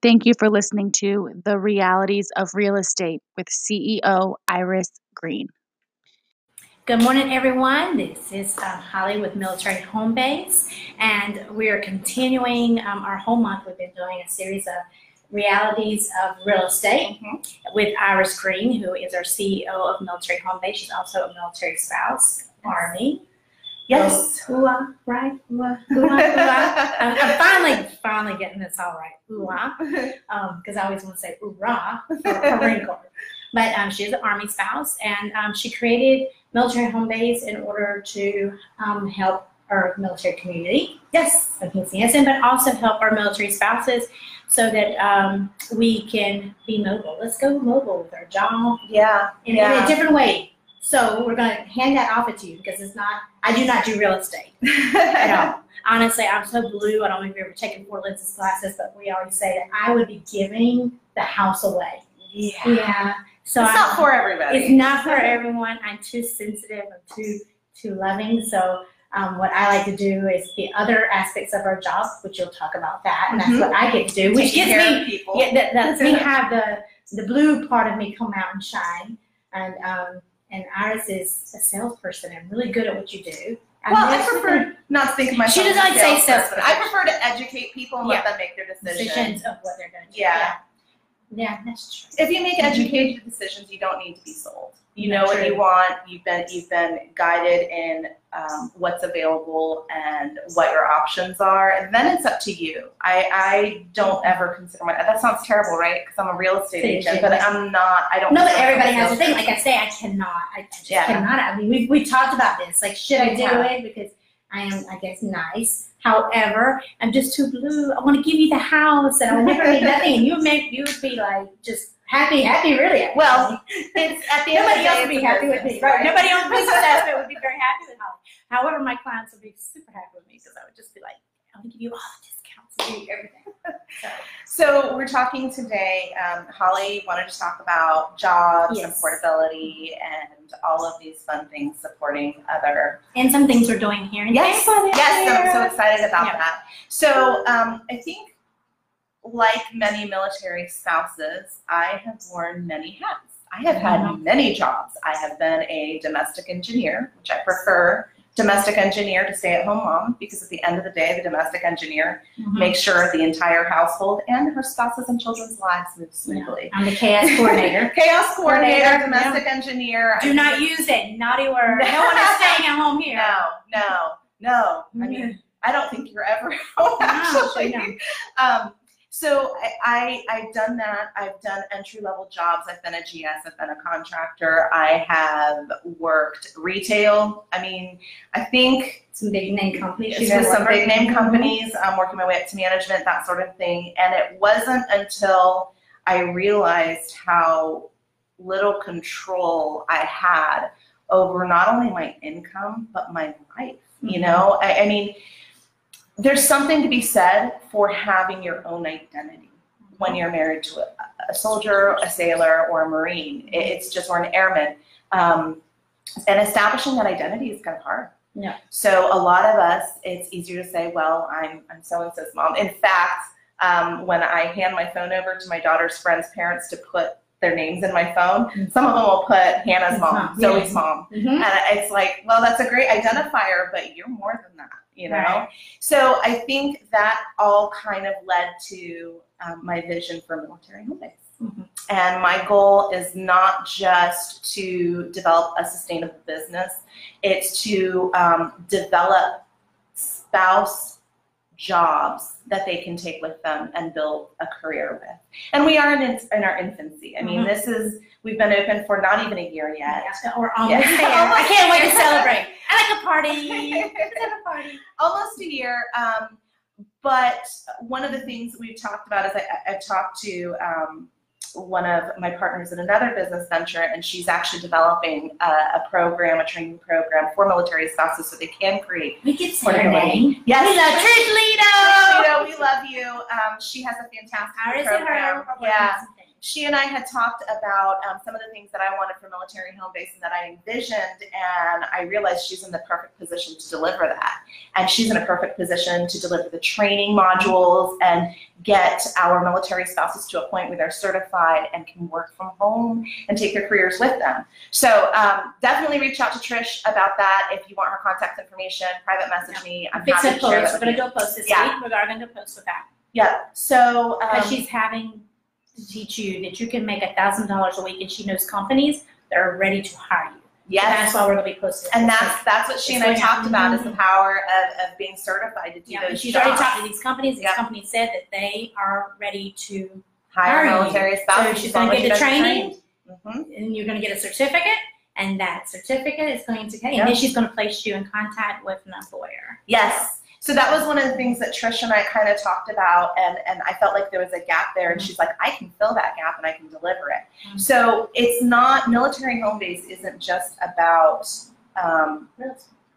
Thank you for listening to The Realities of Real Estate with CEO Iris Green. Good morning, everyone. This is uh, Holly with Military Home Base, and we are continuing um, our whole month. We've been doing a series of realities of real estate with Iris Green, who is our CEO of Military Home Base. She's also a military spouse, Army. Yes, hooah, right? Hooah, hooah, hooah. I'm, I'm finally, finally getting this all right. Hooah, because I always want to say hoorah for for Marine Corps. But um, she's an Army spouse, and um, she created Military Home Base in order to um, help our military community. Yes, of Kingston, but also help our military spouses so that um, we can be mobile. Let's go mobile with our job Yeah, in, in yeah. a different way. So we're going to hand that off to you because it's not. I do not do real estate at all. Honestly, I'm so blue. I don't know if you've ever taken four lenses classes, but we always say that I would be giving the house away. Yeah. Yeah. So it's I, not for everybody. it's not for everyone. I'm too sensitive. I'm too too loving. So um, what I like to do is the other aspects of our job, which you'll talk about that, and that's Mhm. what I get to do, which Taking gives me people. yeah, that, that's me have the the blue part of me come out and shine. And um, and Iris is a salesperson and really good at what you do. And Well, I prefer not to think of myself She a like say salesperson. I prefer to educate people and let them make their decisions. decisions of what they're going to do. Yeah. yeah, that's true. If you make educated decisions, you don't need to be sold. You know what you want. You've been you've been guided in um, what's available and what your options are, and then it's up to you. I, I don't ever consider my that sounds terrible, right? Because I'm a real estate agent, but I'm not. I don't. No, but everybody has a thing. Like I say, I cannot. I just Yeah. cannot. I mean, we we talked about this. Like, should I do Yeah. it because I am, I guess, nice. However, I'm just too blue. I want to give you the house, and I never need nothing. And you make you would be like just happy, happy, really. Well, It's at the end of the Nobody day, else would be happy with me. Right. Nobody on the business aspect would be very happy with Holly. However, my clients would be super happy with me because I would just be like, I'm gonna give you all the discounts and give you everything. So, So we're talking today. Um, Holly wanted to talk about jobs and portability and all of these fun things supporting other. and some things we're doing here in Yes, yes, I'm so excited about Yeah. that. So um, I think, like many military spouses, I have worn many hats. I have had Mhm. many jobs. I have been a domestic engineer, which I prefer domestic engineer to stay at home mom because at the end of the day, the domestic engineer Mhm. make sure the entire household and her spouse's and children's lives move smoothly. I'm the chaos coordinator. Chaos coordinator, Coordinator, domestic engineer. Do I not use it. Naughty word. No one is staying at home here. No, no, no. I mean, I don't think you're ever home No, actually. no. Um, so I, I I've done that. I've done entry level jobs. I've been a GS. I've been a contractor. I have worked retail. I mean, I think some big name companies. She's just some big name companies. I'm working my way up to management, that sort of thing. And it wasn't until I realized how little control I had over not only my income but my life. You Mhm. know, I, I mean, there's something to be said for having your own identity when you're married to a, a soldier, a sailor, or a marine. It- It's just or an airman. Um, and establishing that identity is kind of hard. Yeah. So a lot of us, it's easier to say, well, I'm I'm so and so's mom. In fact, um, when I hand my phone over to my daughter's friends' parents to put their names in my phone, some of them will put Hannah's mom, Zoe's mom. Mhm. And it's like, well, that's a great identifier, but you're more than that, you know? Right. So I think that all kind of led to um, my vision for military home base. Mhm. And my goal is not just to develop a sustainable business, it's to um, develop spouse jobs that they can take with them and build a career with. And we are in, in our infancy. I mean, Mhm. this is, we've been open for not even a year yet. Yeah, We're almost Yeah. there. I can't wait to celebrate. I like a party. Let's a party. almost a year. Um, but one of the things we've talked about is I, I- I've talked to um, one of my partners in another business venture, and she's actually developing a, a program, a training program for military spouses so they can create. We can say her name. Yes. We love Trish Lito. Lito, we love you. Um, she has a fantastic program. her. Yeah. She and I had talked about um, some of the things that I wanted for military home base and that I envisioned, and I realized she's in the perfect position to deliver that. And she's in a perfect position to deliver the training modules and get our military spouses to a point where they're certified and can work from home and take their careers with them. So um, definitely reach out to Trish about that if you want her contact information. Private message me. I'm Fix happy to post, we're you. do a post this Yeah. week, we are gonna post with that. Yeah. So um, Because she's having to teach you that you can make a thousand dollars a week and she knows companies that are ready to hire you. yes. That's why we're gonna be posting. And that's that's what she and I going talked out. about is the power of, of being certified to do Yeah, those and she's jobs. already talked to these companies, these Yeah. companies said that they are ready to, Hire Hire military spouses. so she's gonna get the you guys are training. Mhm. and you're gonna get a certificate, and that certificate is going to, and Yep. then she's gonna place you in contact with an employer. Yes. So that was one of the things that Trish and I kind of talked about, and, and I felt like there was a gap there, and she's like, I can fill that gap and I can deliver it. Mhm. So it's not, military home base isn't just about um,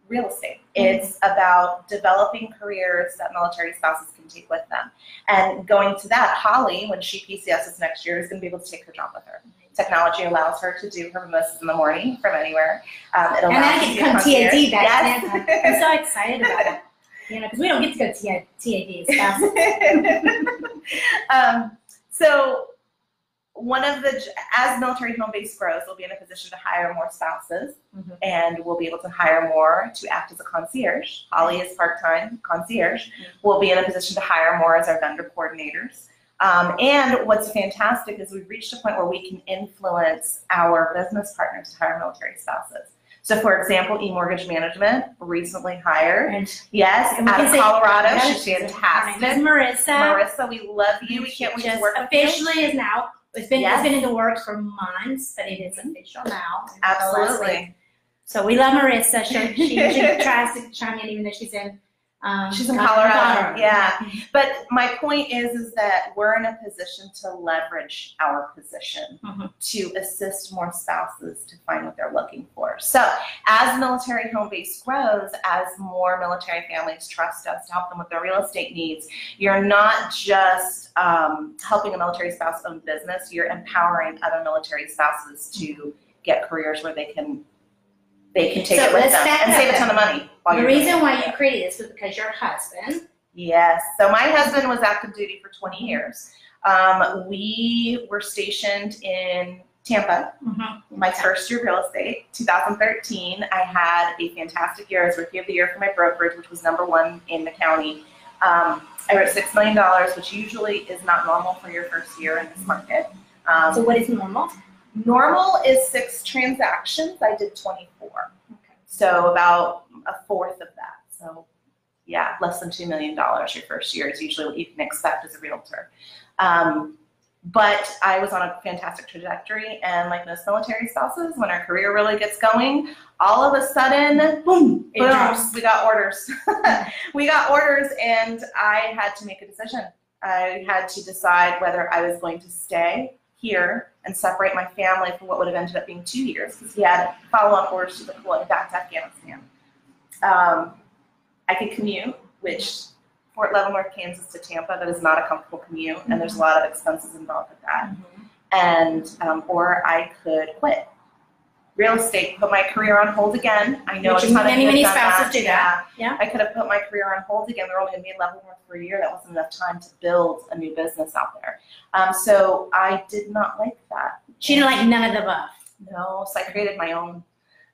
real estate. It's about developing careers that military spouses can take with them. And going to that, Holly, when she PCSs next year, is going to be able to take her job with her. Technology allows her to do her mimosas in the morning from anywhere. Um, it And I get to. TAD back Yes. I'm so excited about it. You know, because we don't get to go as fast. um, so one of the as military home base grows, we'll be in a position to hire more spouses, Mhm. and we'll be able to hire more to act as a concierge. Holly is part time concierge. Mhm. We'll be in a position to hire more as our vendor coordinators. Um, and what's fantastic is we've reached a point where we can influence our business partners to hire military spouses. So, for example, eMortgage Management recently hired, And yes, And out of say- Colorado. Yeah, She's Her name is fantastic. Marissa. Marissa, we love you. We can't wait to work with you. officially is now. It's been Yes. it's been in the works for months, but it is mm-hmm. official now. Absolutely. So we love Marissa. She, she usually tries to chime in, even though she's in. Um, She's in Colorado, yeah. Mm-hmm. But my point is, is that we're in a position to leverage our position Mhm. to assist more spouses to find what they're looking for. So as military home base grows, as more military families trust us to help them with their real estate needs, you're not just um, helping a military spouse own business, you're empowering other military spouses to get careers where they can they can take So it with let's them back and up save a ton of money. while The you're doing reason why you created this was because your husband. Yes. So my husband was active duty for 20 years. Um, we were stationed in Tampa. My first year real estate, 2013. I had a fantastic year. I was rookie of the year for my brokerage, which was number one in the county. Um, I wrote six million dollars, which usually is not normal for your first year in this market. Um, So what is normal? Normal is six transactions. I did 24. So about a fourth of that. So yeah, less than $2 million your first year is usually what you can expect as a realtor. Um, but I was on a fantastic trajectory, and like most military spouses, when our career really gets going, all of a sudden, boom, It boom, drops. we got orders. we got orders, and I had to make a decision. I had to decide whether I was going to stay here and separate my family from what would have ended up being two years because he had follow-up orders to deploy back to Afghanistan. Um, I could commute, which Fort Leavenworth, Kansas to Tampa, that is not a comfortable commute, and there's a lot of expenses involved with that. And um, or I could quit. Real estate, put my career on hold again. I know Which a ton of many, people many spouses do that. Yeah. I could have put my career on hold again. Were only going to be in Leavenworth for a year. That wasn't enough time to build a new business out there. Um, so I did not like that. She didn't like none of the above. No, so I created my own.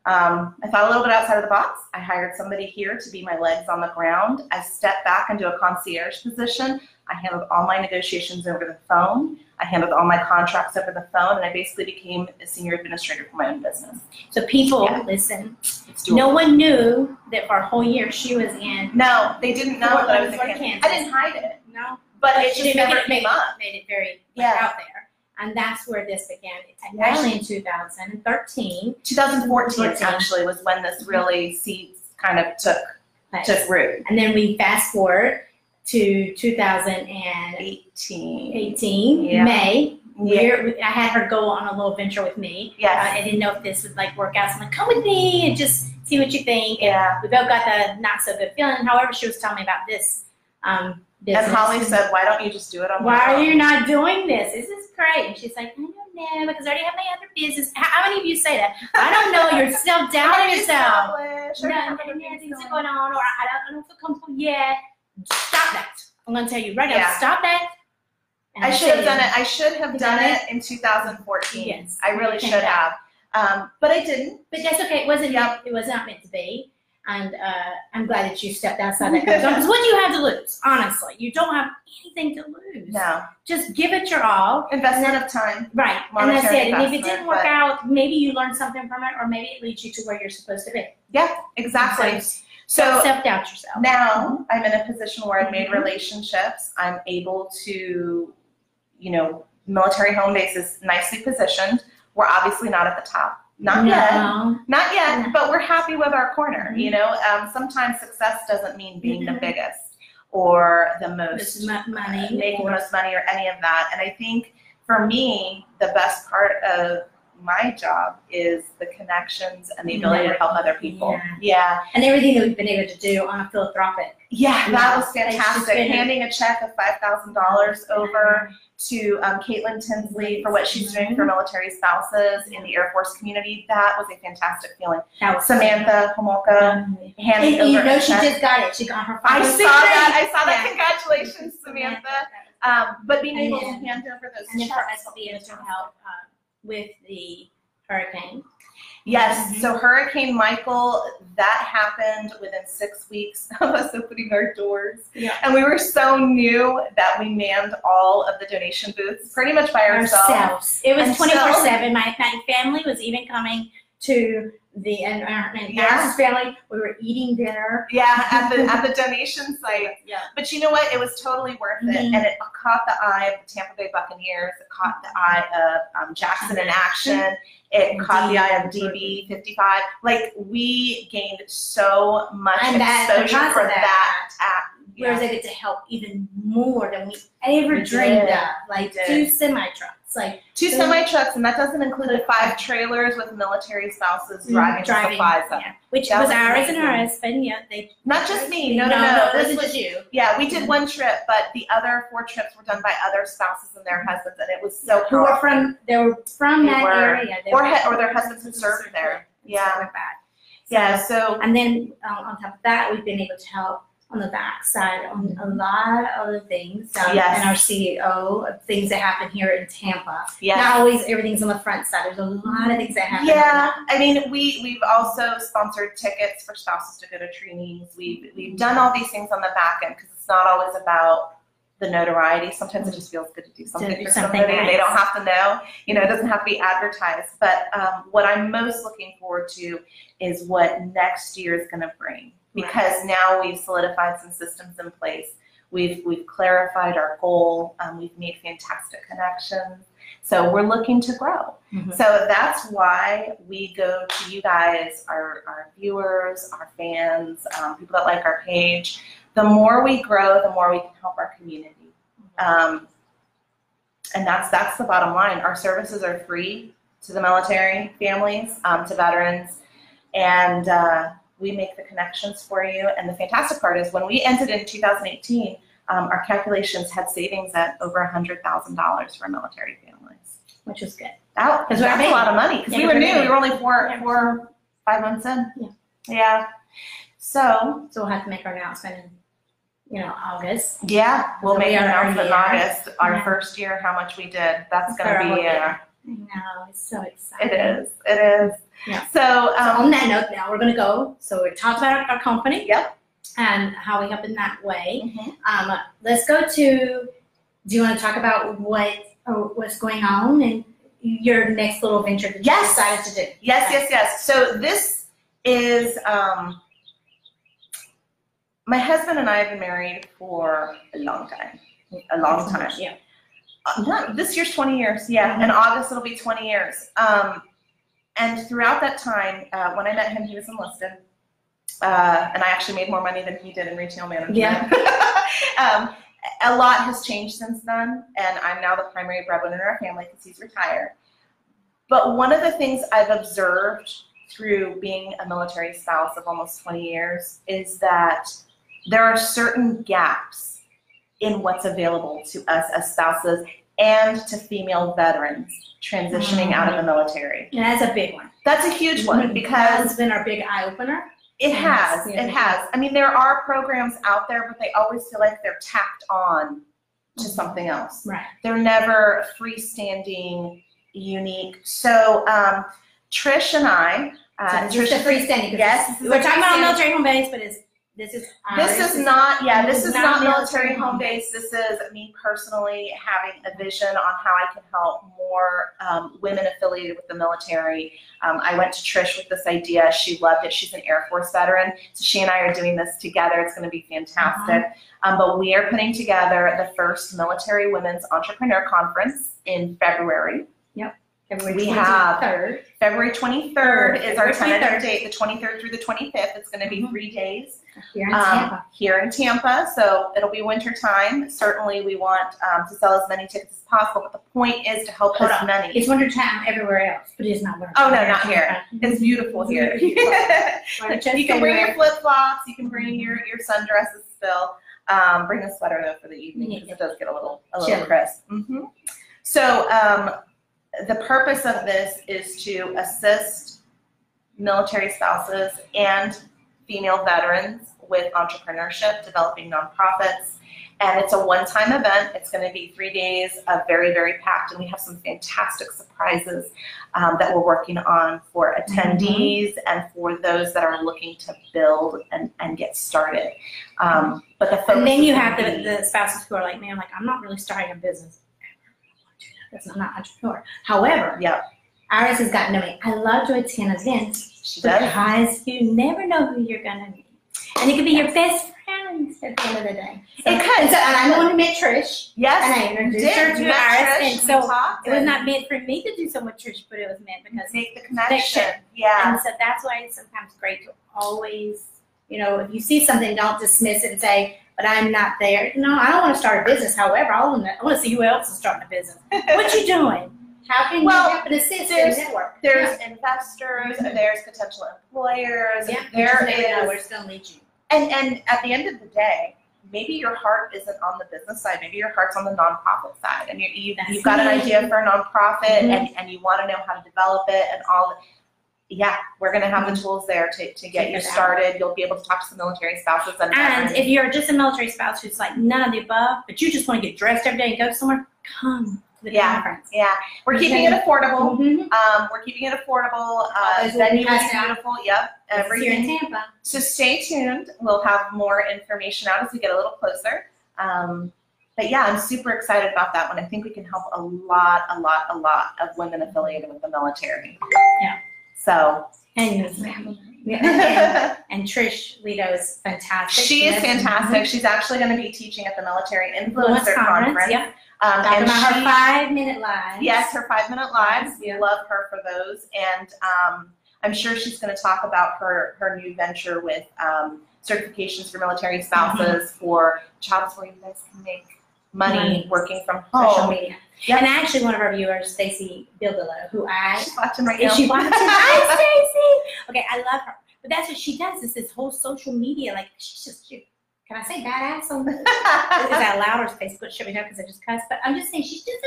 Um, I thought a little bit outside of the box. I hired somebody here to be my legs on the ground. I stepped back into a concierge position. I handled all my negotiations over the phone. I handled all my contracts over the phone, and I basically became a senior administrator for my own business. So people, Yeah. listen, no one knew that for a whole year she was in. no, they didn't know that I was in Kansas. Kansas. I didn't hide it, No. but it just never came up. it, made it very Yeah. out there. And that's where this began. Yeah. Actually in 2013. 2014 14. actually was when this really seeds kind of took took root. And then we fast forward to 2018, 18. Yeah. May. Yeah. I had her go on a little venture with me. Uh, I didn't know if this would like work out. So I'm like, come with me and just see what you think. And Yeah. we both got the not so good feeling. However, she was telling me about this um, business. And Holly said, "Why don't you just do it on Why are you not doing this? This is great. And she's like, I don't know because I already have my other business. How, how many of you say that? I don't know. You're self doubting yourself. No, no, things are going on, or I don't, I don't feel comfortable yet. Stop that. I'm gonna tell you right now. Yeah. Stop that. I I'm should have done it. I should have You done done it in 2014. Yes. I really should have. Um, but I didn't. But that's okay. It wasn't. Yep. It was not meant to be. And uh, I'm glad that you stepped outside that comfort zone. Because what do you have to lose? Honestly, you don't have anything to lose. No. Just give it your all. Investment of time. Right. And that's it. And if it didn't work out, maybe you learned something from it, or maybe it leads you to where you're supposed to be. Yeah, exactly. So, So self doubt yourself. now I'm in a position where I've made relationships. I'm able to, you know, military home base is nicely positioned. We're obviously not at the top. Not yet. Not yet, No. but we're happy with our corner. Mhm. You know, um, sometimes success doesn't mean being the Mhm. biggest or the most mo- money. making the most money or any of that. And I think for me, the best part of my job is the connections and the ability to help other people. Yeah. Yeah. and everything that we've been able to do on a philanthropic. Yeah, that was fantastic. been- Handing a check of five thousand dollars over to um, Caitlin Tinsley for what she's doing for military spouses in the Air Force community. That was a fantastic feeling. That was Samantha Homolka Um, handing and you over know she check. just got it. She got her. I saw that. I saw that. Yeah. Congratulations, Samantha. Um, but being And able then- to hand over those And for checks. us to be able to help uh, with the hurricane. Yes, Mhm. so Hurricane Michael, that happened within six weeks of us opening our doors. Yeah. And we were so new that we manned all of the donation booths pretty much by ourselves. Ourselves. It was And twenty four seven. My my family was even coming to the environment Yeah. Family. We were eating dinner. Yeah, at the at the donation site. Yeah. But you know what? It was totally worth it, Mhm. and it caught the eye of the Tampa Bay Buccaneers. It caught the eye of um, Jackson in action. It And caught the eye of DB. Fifty five. Like we gained so much And exposure for that, that. app. We were able to help even more than we ever We dreamed did. of. Like two semi trucks. Like Two semi trucks, and that doesn't include the five trailers with military spouses driving, supplies. up. yeah. Which That was was ours and her husband. Yeah, they Not just me. No, no, no, no. This was- you. yeah, we did one trip, but the other four trips were done by other spouses and their husbands, and it was so Who were from they were from They that were. area. They Or were- or their husbands had served there. Yeah. So. Yeah, so And then um, on top of that, we've been able to help on the backside on a lot of other things. Um, Yes. And our CEO of things that happen here in Tampa. yeah. Not always everything's on the front side. There's a lot of things that happen. Yeah, I mean, we we've also sponsored tickets for spouses to go to trainings. We've we've done all these things on the back end because it's not always about the notoriety. Sometimes it just feels good to do something do for something somebody, and they don't have to know. You know, it doesn't have to be advertised. But um, what I'm most looking forward to is what next year is going to bring because now we've solidified some systems in place. We've we've clarified our goal. Um, we've made fantastic connections. So we're looking to grow. Mhm. So that's why we go to you guys, our, our viewers, our fans, um, people that like our page. The more we grow, the more we can help our community. Um, and that's that's the bottom line. Our services are free to the military families, um, to veterans, and uh, we make the connections for you. And the fantastic part is when we entered in 2018, um, our calculations had savings at over $100,000 for military families. Which is good. That, Because that's a lot of money because Yeah, we were new. We were only four, Yeah. four, five months in. Yeah. Yeah. So So we'll have to make our announcement in, you know, August. yeah, we'll So make we an announcement in August. Our Yeah. first year, how much we did. That's For gonna be. Uh. I know, it's so exciting. it is. It is. Yeah. So So um, on that note, now we're gonna go. So we talked about our, our company. Yep. And how we help in that way. mhm. Um, let's go to. Do you want to talk about what or what's going on and your next little venture that Yes. you decided to do? Yes, yes, yes. So this is um, my husband and I have been married for a long time, a long time. Yeah. Uh, this year's 20 years, yeah. In August it'll be 20 years. Um, and throughout that time, uh, when I met him, he was enlisted, uh, and I actually made more money than he did in retail management. Yeah. um, a lot has changed since then, and I'm now the primary breadwinner in our family because he's retired. But one of the things I've observed through being a military spouse of almost 20 years is that there are certain gaps in what's available to us as spouses and to female veterans transitioning out of the military. And that's a big one. That's a huge one because it's been our big eye opener. it has, it has. I mean, there are programs out there, but they always feel like they're tacked on to something else. Right. They're never freestanding, unique. So um, Trish and I, uh, So Trish- freestanding. Yes, this- this is We're talking about military home base, but it's, this is. This is not, yeah, this is Not military home base. This is me personally having a vision on how I can help more um, women affiliated with the military. Um, I went to Trish with this idea. She loved it. She's an Air Force veteran. So she and I are doing this together. It's going to be fantastic. Um, but we are putting together the first Military Women's Entrepreneur Conference in February. February we have- February 23rd is our tentative 23rd. date, the 23rd through the 25th. It's going to be Mhm. three days. Here in um, Tampa. here in Tampa. So it'll be winter time. Certainly, we want um, to sell as many tickets as possible. But the point is to help Hold as on. many. It's winter time everywhere else, but it's not winter. Oh, no, not here. It's beautiful here. It's beautiful. you can bring your flip flops. You can bring your your sundresses still. Um, bring a sweater though for the evening because it does get a little a little Chilly. crisp. hmm So um, the purpose of this is to assist military spouses and female veterans with entrepreneurship, developing nonprofits. And it's a one-time event. It's going to be three days of very, very packed, and we have some fantastic surprises um, that we're working on for attendees and for those that are looking to build and, and get started. Um, but the And then you have the, the spouses who are like, man, like, I'm not really starting a business. That's not, not entrepreneur. However, Yep, Iris has gotten to me. I love to attend events she does. because you never know who you're gonna meet. And it could be your best friends at the end of the day. So, It could. And, so, and I'm the one who met Trish, Yes, and I introduced did. her to Iris, Trish, and so it was not meant for me to do so with Trish, but it was meant because make the connection. Yeah. And so that's why it's sometimes great to always, you know, if you see something, don't dismiss it and say, but I'm not there. No, I don't want to start a business. However, I want to, I want to see who else is starting a business. What you doing? How can Well, you help and assist there's- and network? There's investors, there's potential employers, yeah, there you just never know where is, gonna lead you. and, and at the end of the day, maybe your heart isn't on the business side, maybe your heart's on the nonprofit side, and you, you, That's you've got an idea for a nonprofit, Mhm. and, and you wanna know how to develop it and all, the- yeah, we're gonna have the tools there to, to get you started, you'll be able to talk to some military spouses and And if you're just a military spouse who's like none of the above, but you just want to get dressed every day and go somewhere, come. to the Yeah. conference. Yeah, we're keeping it affordable, Mhm. um, we're keeping it affordable, uh, venue is beautiful, yep, everything. here in Tampa. So stay tuned. We'll have more information out as we get a little closer. Um, but yeah, I'm super excited about that one. I think we can help a lot, a lot, a lot of women affiliated with the military. Yeah. So And, yeah, and, and Trish Lito is fantastic. she is does- fantastic. She's actually going to be teaching at the Military Influencer Conference. Yep. Um, and about her she- five minute lives. Yes, her five minute lives. We Yeah. love her for those. And um, I'm sure she's going to talk about her, her new venture with um, certifications for military spouses for jobs where you guys can make money, Money. working from Social home. media. Yep. And actually, one of our viewers, Stacy Bildillo, who I She's watching right now. she watching? Hi, Stacy. Okay, I love her. But that's what she does. Is this whole social media? Like she's just. She, can I say badass on this? Is that loud or is Facebook shut me down because I just cussed? But I'm just saying she's just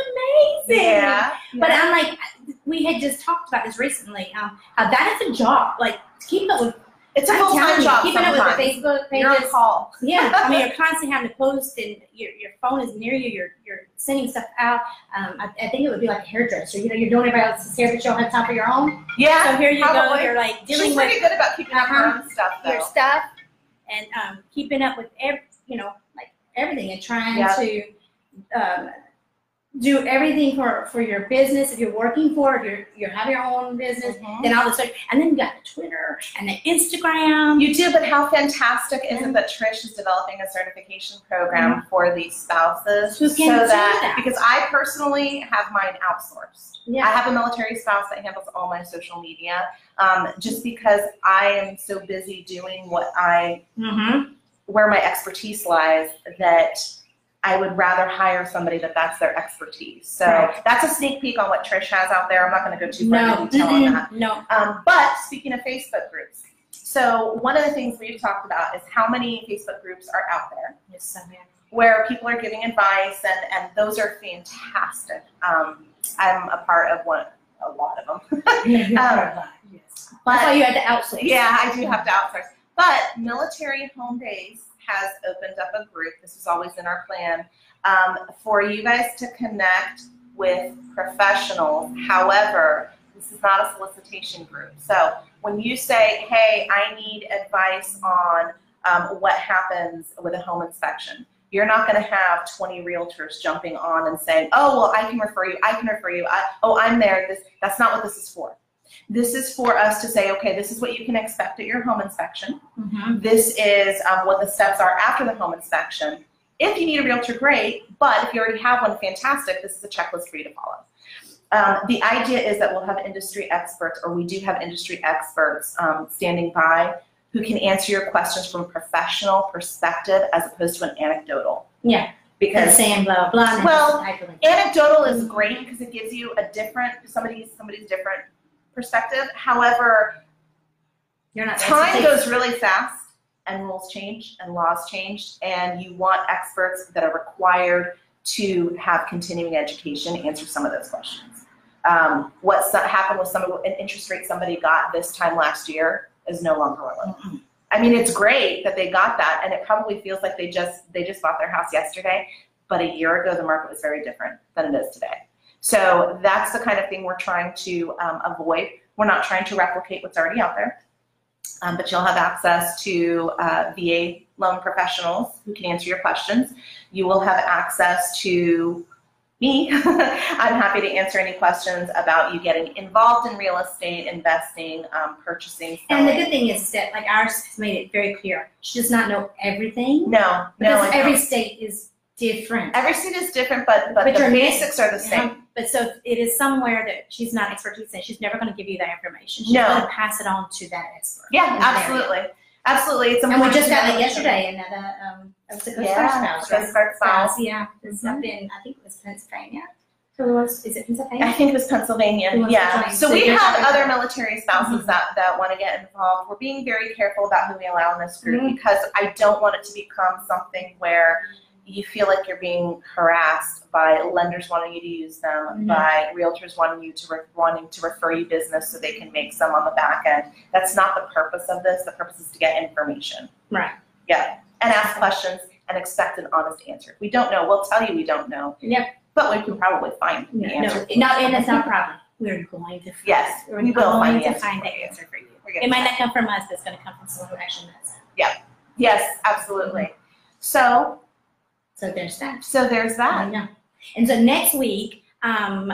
amazing. yeah. But I'm like, we had just talked about this recently. Um, how that is a job. Like keep up with it's a I'm full telling time you, job. keeping up with the sometimes. Facebook You're on pages. call. Yeah, I mean, you're constantly having to post, and your, your phone is near you. You're you're sending stuff out. Um, I, I think it would be like a hairdresser. You know, you're doing everybody else's hair, but you don't have time for your own. Yeah. So here you go. You're like dealing She's with pretty good about keeping up her own stuff though. your stuff and um, keeping up with every, you know, like everything, and trying Yeah. to um, do everything for for your business. If you're working for, if you're you have your own business, Mhm. then all this stuff, and then you got the Twitter and the Instagram. You do, but how fantastic is it that Trish is developing a certification program for these spouses Who so that, that. because I personally have mine outsourced. Yeah. I have a military spouse that handles all my social media, um, just because I am so busy doing what I Mm-hmm. where my expertise lies that I would rather hire somebody that that's their expertise. So Right. that's a sneak peek on what Trish has out there. I'm not going to go too far No, into detail on that. no. Um, but speaking of Facebook groups, so one of the things we've talked about is how many Facebook groups are out there. Yes, so, yeah. where people are giving advice, and, and those are fantastic. Um, I'm a part of one, a lot of them. Yes. That's why you had to outsource. Yeah, I do have to outsource. But Military Home Base has opened up a group, this was always in our plan, um, for you guys to connect with professionals. However, this is not a solicitation group. So when you say, hey, I need advice on um, what happens with a home inspection, you're not going to have 20 realtors jumping on and saying, oh, well, I can refer you, I can refer you, I, oh, I'm there. This, that's not what this is for. This is for us to say, okay, this is what you can expect at your home inspection. Mhm. This is um, what the steps are after the home inspection. If you need a realtor, great. But if you already have one, fantastic. This is a checklist for you to follow. Um, the idea is that we'll have industry experts, or we do have industry experts um, standing by who can answer your questions from a professional perspective as opposed to an anecdotal. Yeah. Because saying blah, blah, blah. Well, anecdotal is great because it gives you a different somebody's somebody's different perspective. However, You're not. time goes really fast and rules change and laws change and you want experts that are required to have continuing education answer some of those questions um, what so- happened with some of an interest rate somebody got this time last year is no longer relevant i mean it's great that they got that and it probably feels like they just they just bought their house yesterday but a year ago the market was very different than it is today so that's the kind of thing we're trying to um, avoid we're not trying to replicate what's already out there um, but you'll have access to uh, VA loan professionals who can answer your questions. You will have access to me. I'm happy to answer any questions about you getting involved in real estate, investing, um, purchasing, And the good thing is that like Iris has made it very clear. She does not know everything No, no, because I every state is different. every state is different, but but, But the basics are the same. But so it is somewhere that she's not expertise in. She's never going to give you that information. She's No. going to pass it on to that expert. Yeah, that area. absolutely, absolutely. It's And we just got it yesterday, and that uh, um, it was a Coast Guard Yeah, spouse, Coast? Guard spouse. Yeah, it's up in I think it was Pennsylvania. Who was? Is it Pennsylvania? I think it was Pennsylvania. Yeah. So So we have other military spouses that, that want to get involved. We're being very careful about who we allow in this group Mhm. because I don't want it to become something where you feel like you're being harassed by lenders wanting you to use them, Mhm. by realtors wanting you to re- wanting to refer you business so they can make some on the back end. That's not the purpose of this. The purpose is to get information. Right. Yeah. And ask questions and expect an honest answer. If we don't know, we'll tell you we don't know. Yep. But we can probably find the No, answer. no, and it's not a problem. We're going to find Yes, it. We're we will going find the to answer find for the you. answer for you. It might not come from us. It's going to come from someone who actually knows it. Yes, absolutely. So, So there's that. so there's that. know. And so next week, um,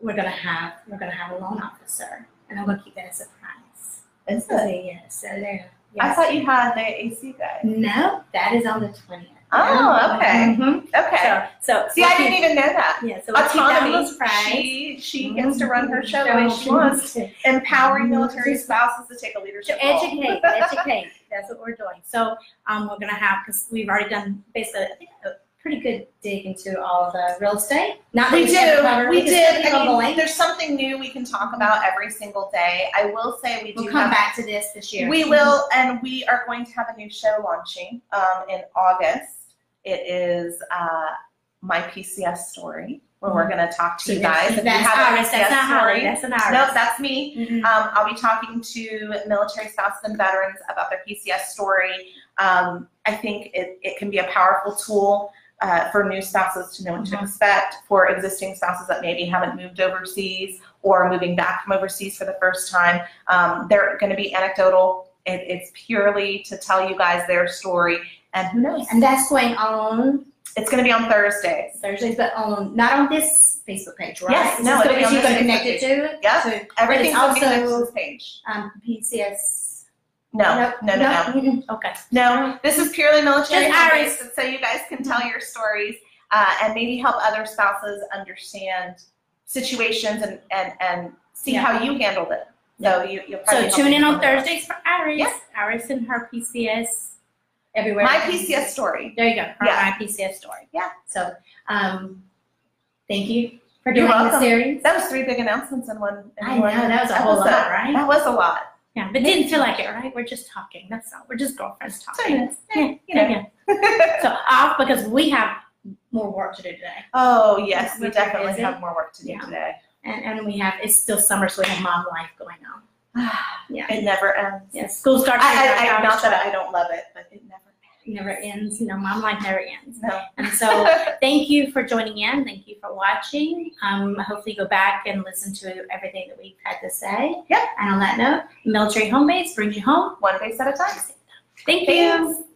we're gonna have we're gonna have a loan officer, and I'm gonna keep that a surprise. Is So it? yes, so there. Yes. I thought you had the AC guy. no, that is on the twentieth. Oh, okay. hmm Okay. So, so See, I didn't even know that. Yeah, so we'll keep that on the Autonomy. She she gets to run her show the way she wants. Empowering Mhm. military spouses to take a leadership to role. educate, educate. That's what we're doing. So um, we're gonna have because we've already done basically I think a pretty good dig into all the real estate. Not We do. We did. I mean, there's something new we can talk about every single day. I will say we do We'll come have back to this this year. We will, and we are going to have a new show launching um, in August. It is uh, my PCS story, where we're going to talk to So you guys. If you That's have ours. That's not story- That's an ours. Nope, that's me. Mhm. Um, I'll be talking to military spouses and veterans about their PCS story. Um, I think it, it can be a powerful tool uh, for new spouses to know what to Mhm. expect, for existing spouses that maybe haven't moved overseas or moving back from overseas for the first time. Um, they're going to be anecdotal. It, it's purely to tell you guys their story, and who knows? And that's going on It's going to be on Thursday. Thursdays, but on not on this Facebook page, right? Yes, no, this it'll be gonna- on you're this gonna Facebook connect it to it. Yep. So, Everything's going to be next this page. um, PCS. No, no, no, no. Okay. No, this is purely military home so you guys can tell your stories uh, and maybe help other spouses understand situations and and and see how you handled it. So you you'll So tune in on. Thursdays for Iris. Iris and her PCS everywhere. My PCS story. There you go. Yeah. my PCS story. Yeah. So, um, thank you for doing the series. That was three big announcements in one. In I know, that was a whole lot, episode. right? That was a lot. Yeah, but didn't feel like it, right? We're just talking. That's all. We're just girlfriends So, talking. yeah, you know. Yeah. So off because we have more work to do today. oh, yes, we definitely have more work to do Yeah. today. And, and we have, it's still summer, so we have mom life going on. Yeah. It never ends. Yeah, school starts. I, I, I, not that I don't love it, but it never Never ends. You know, mom life never ends. No. And so thank you for joining in. Thank you for watching. Um, hopefully go back and listen to everything that we've had to say. Yep. And on that note, Military Home Base brings you home. One base at a time. Thank you. Thanks.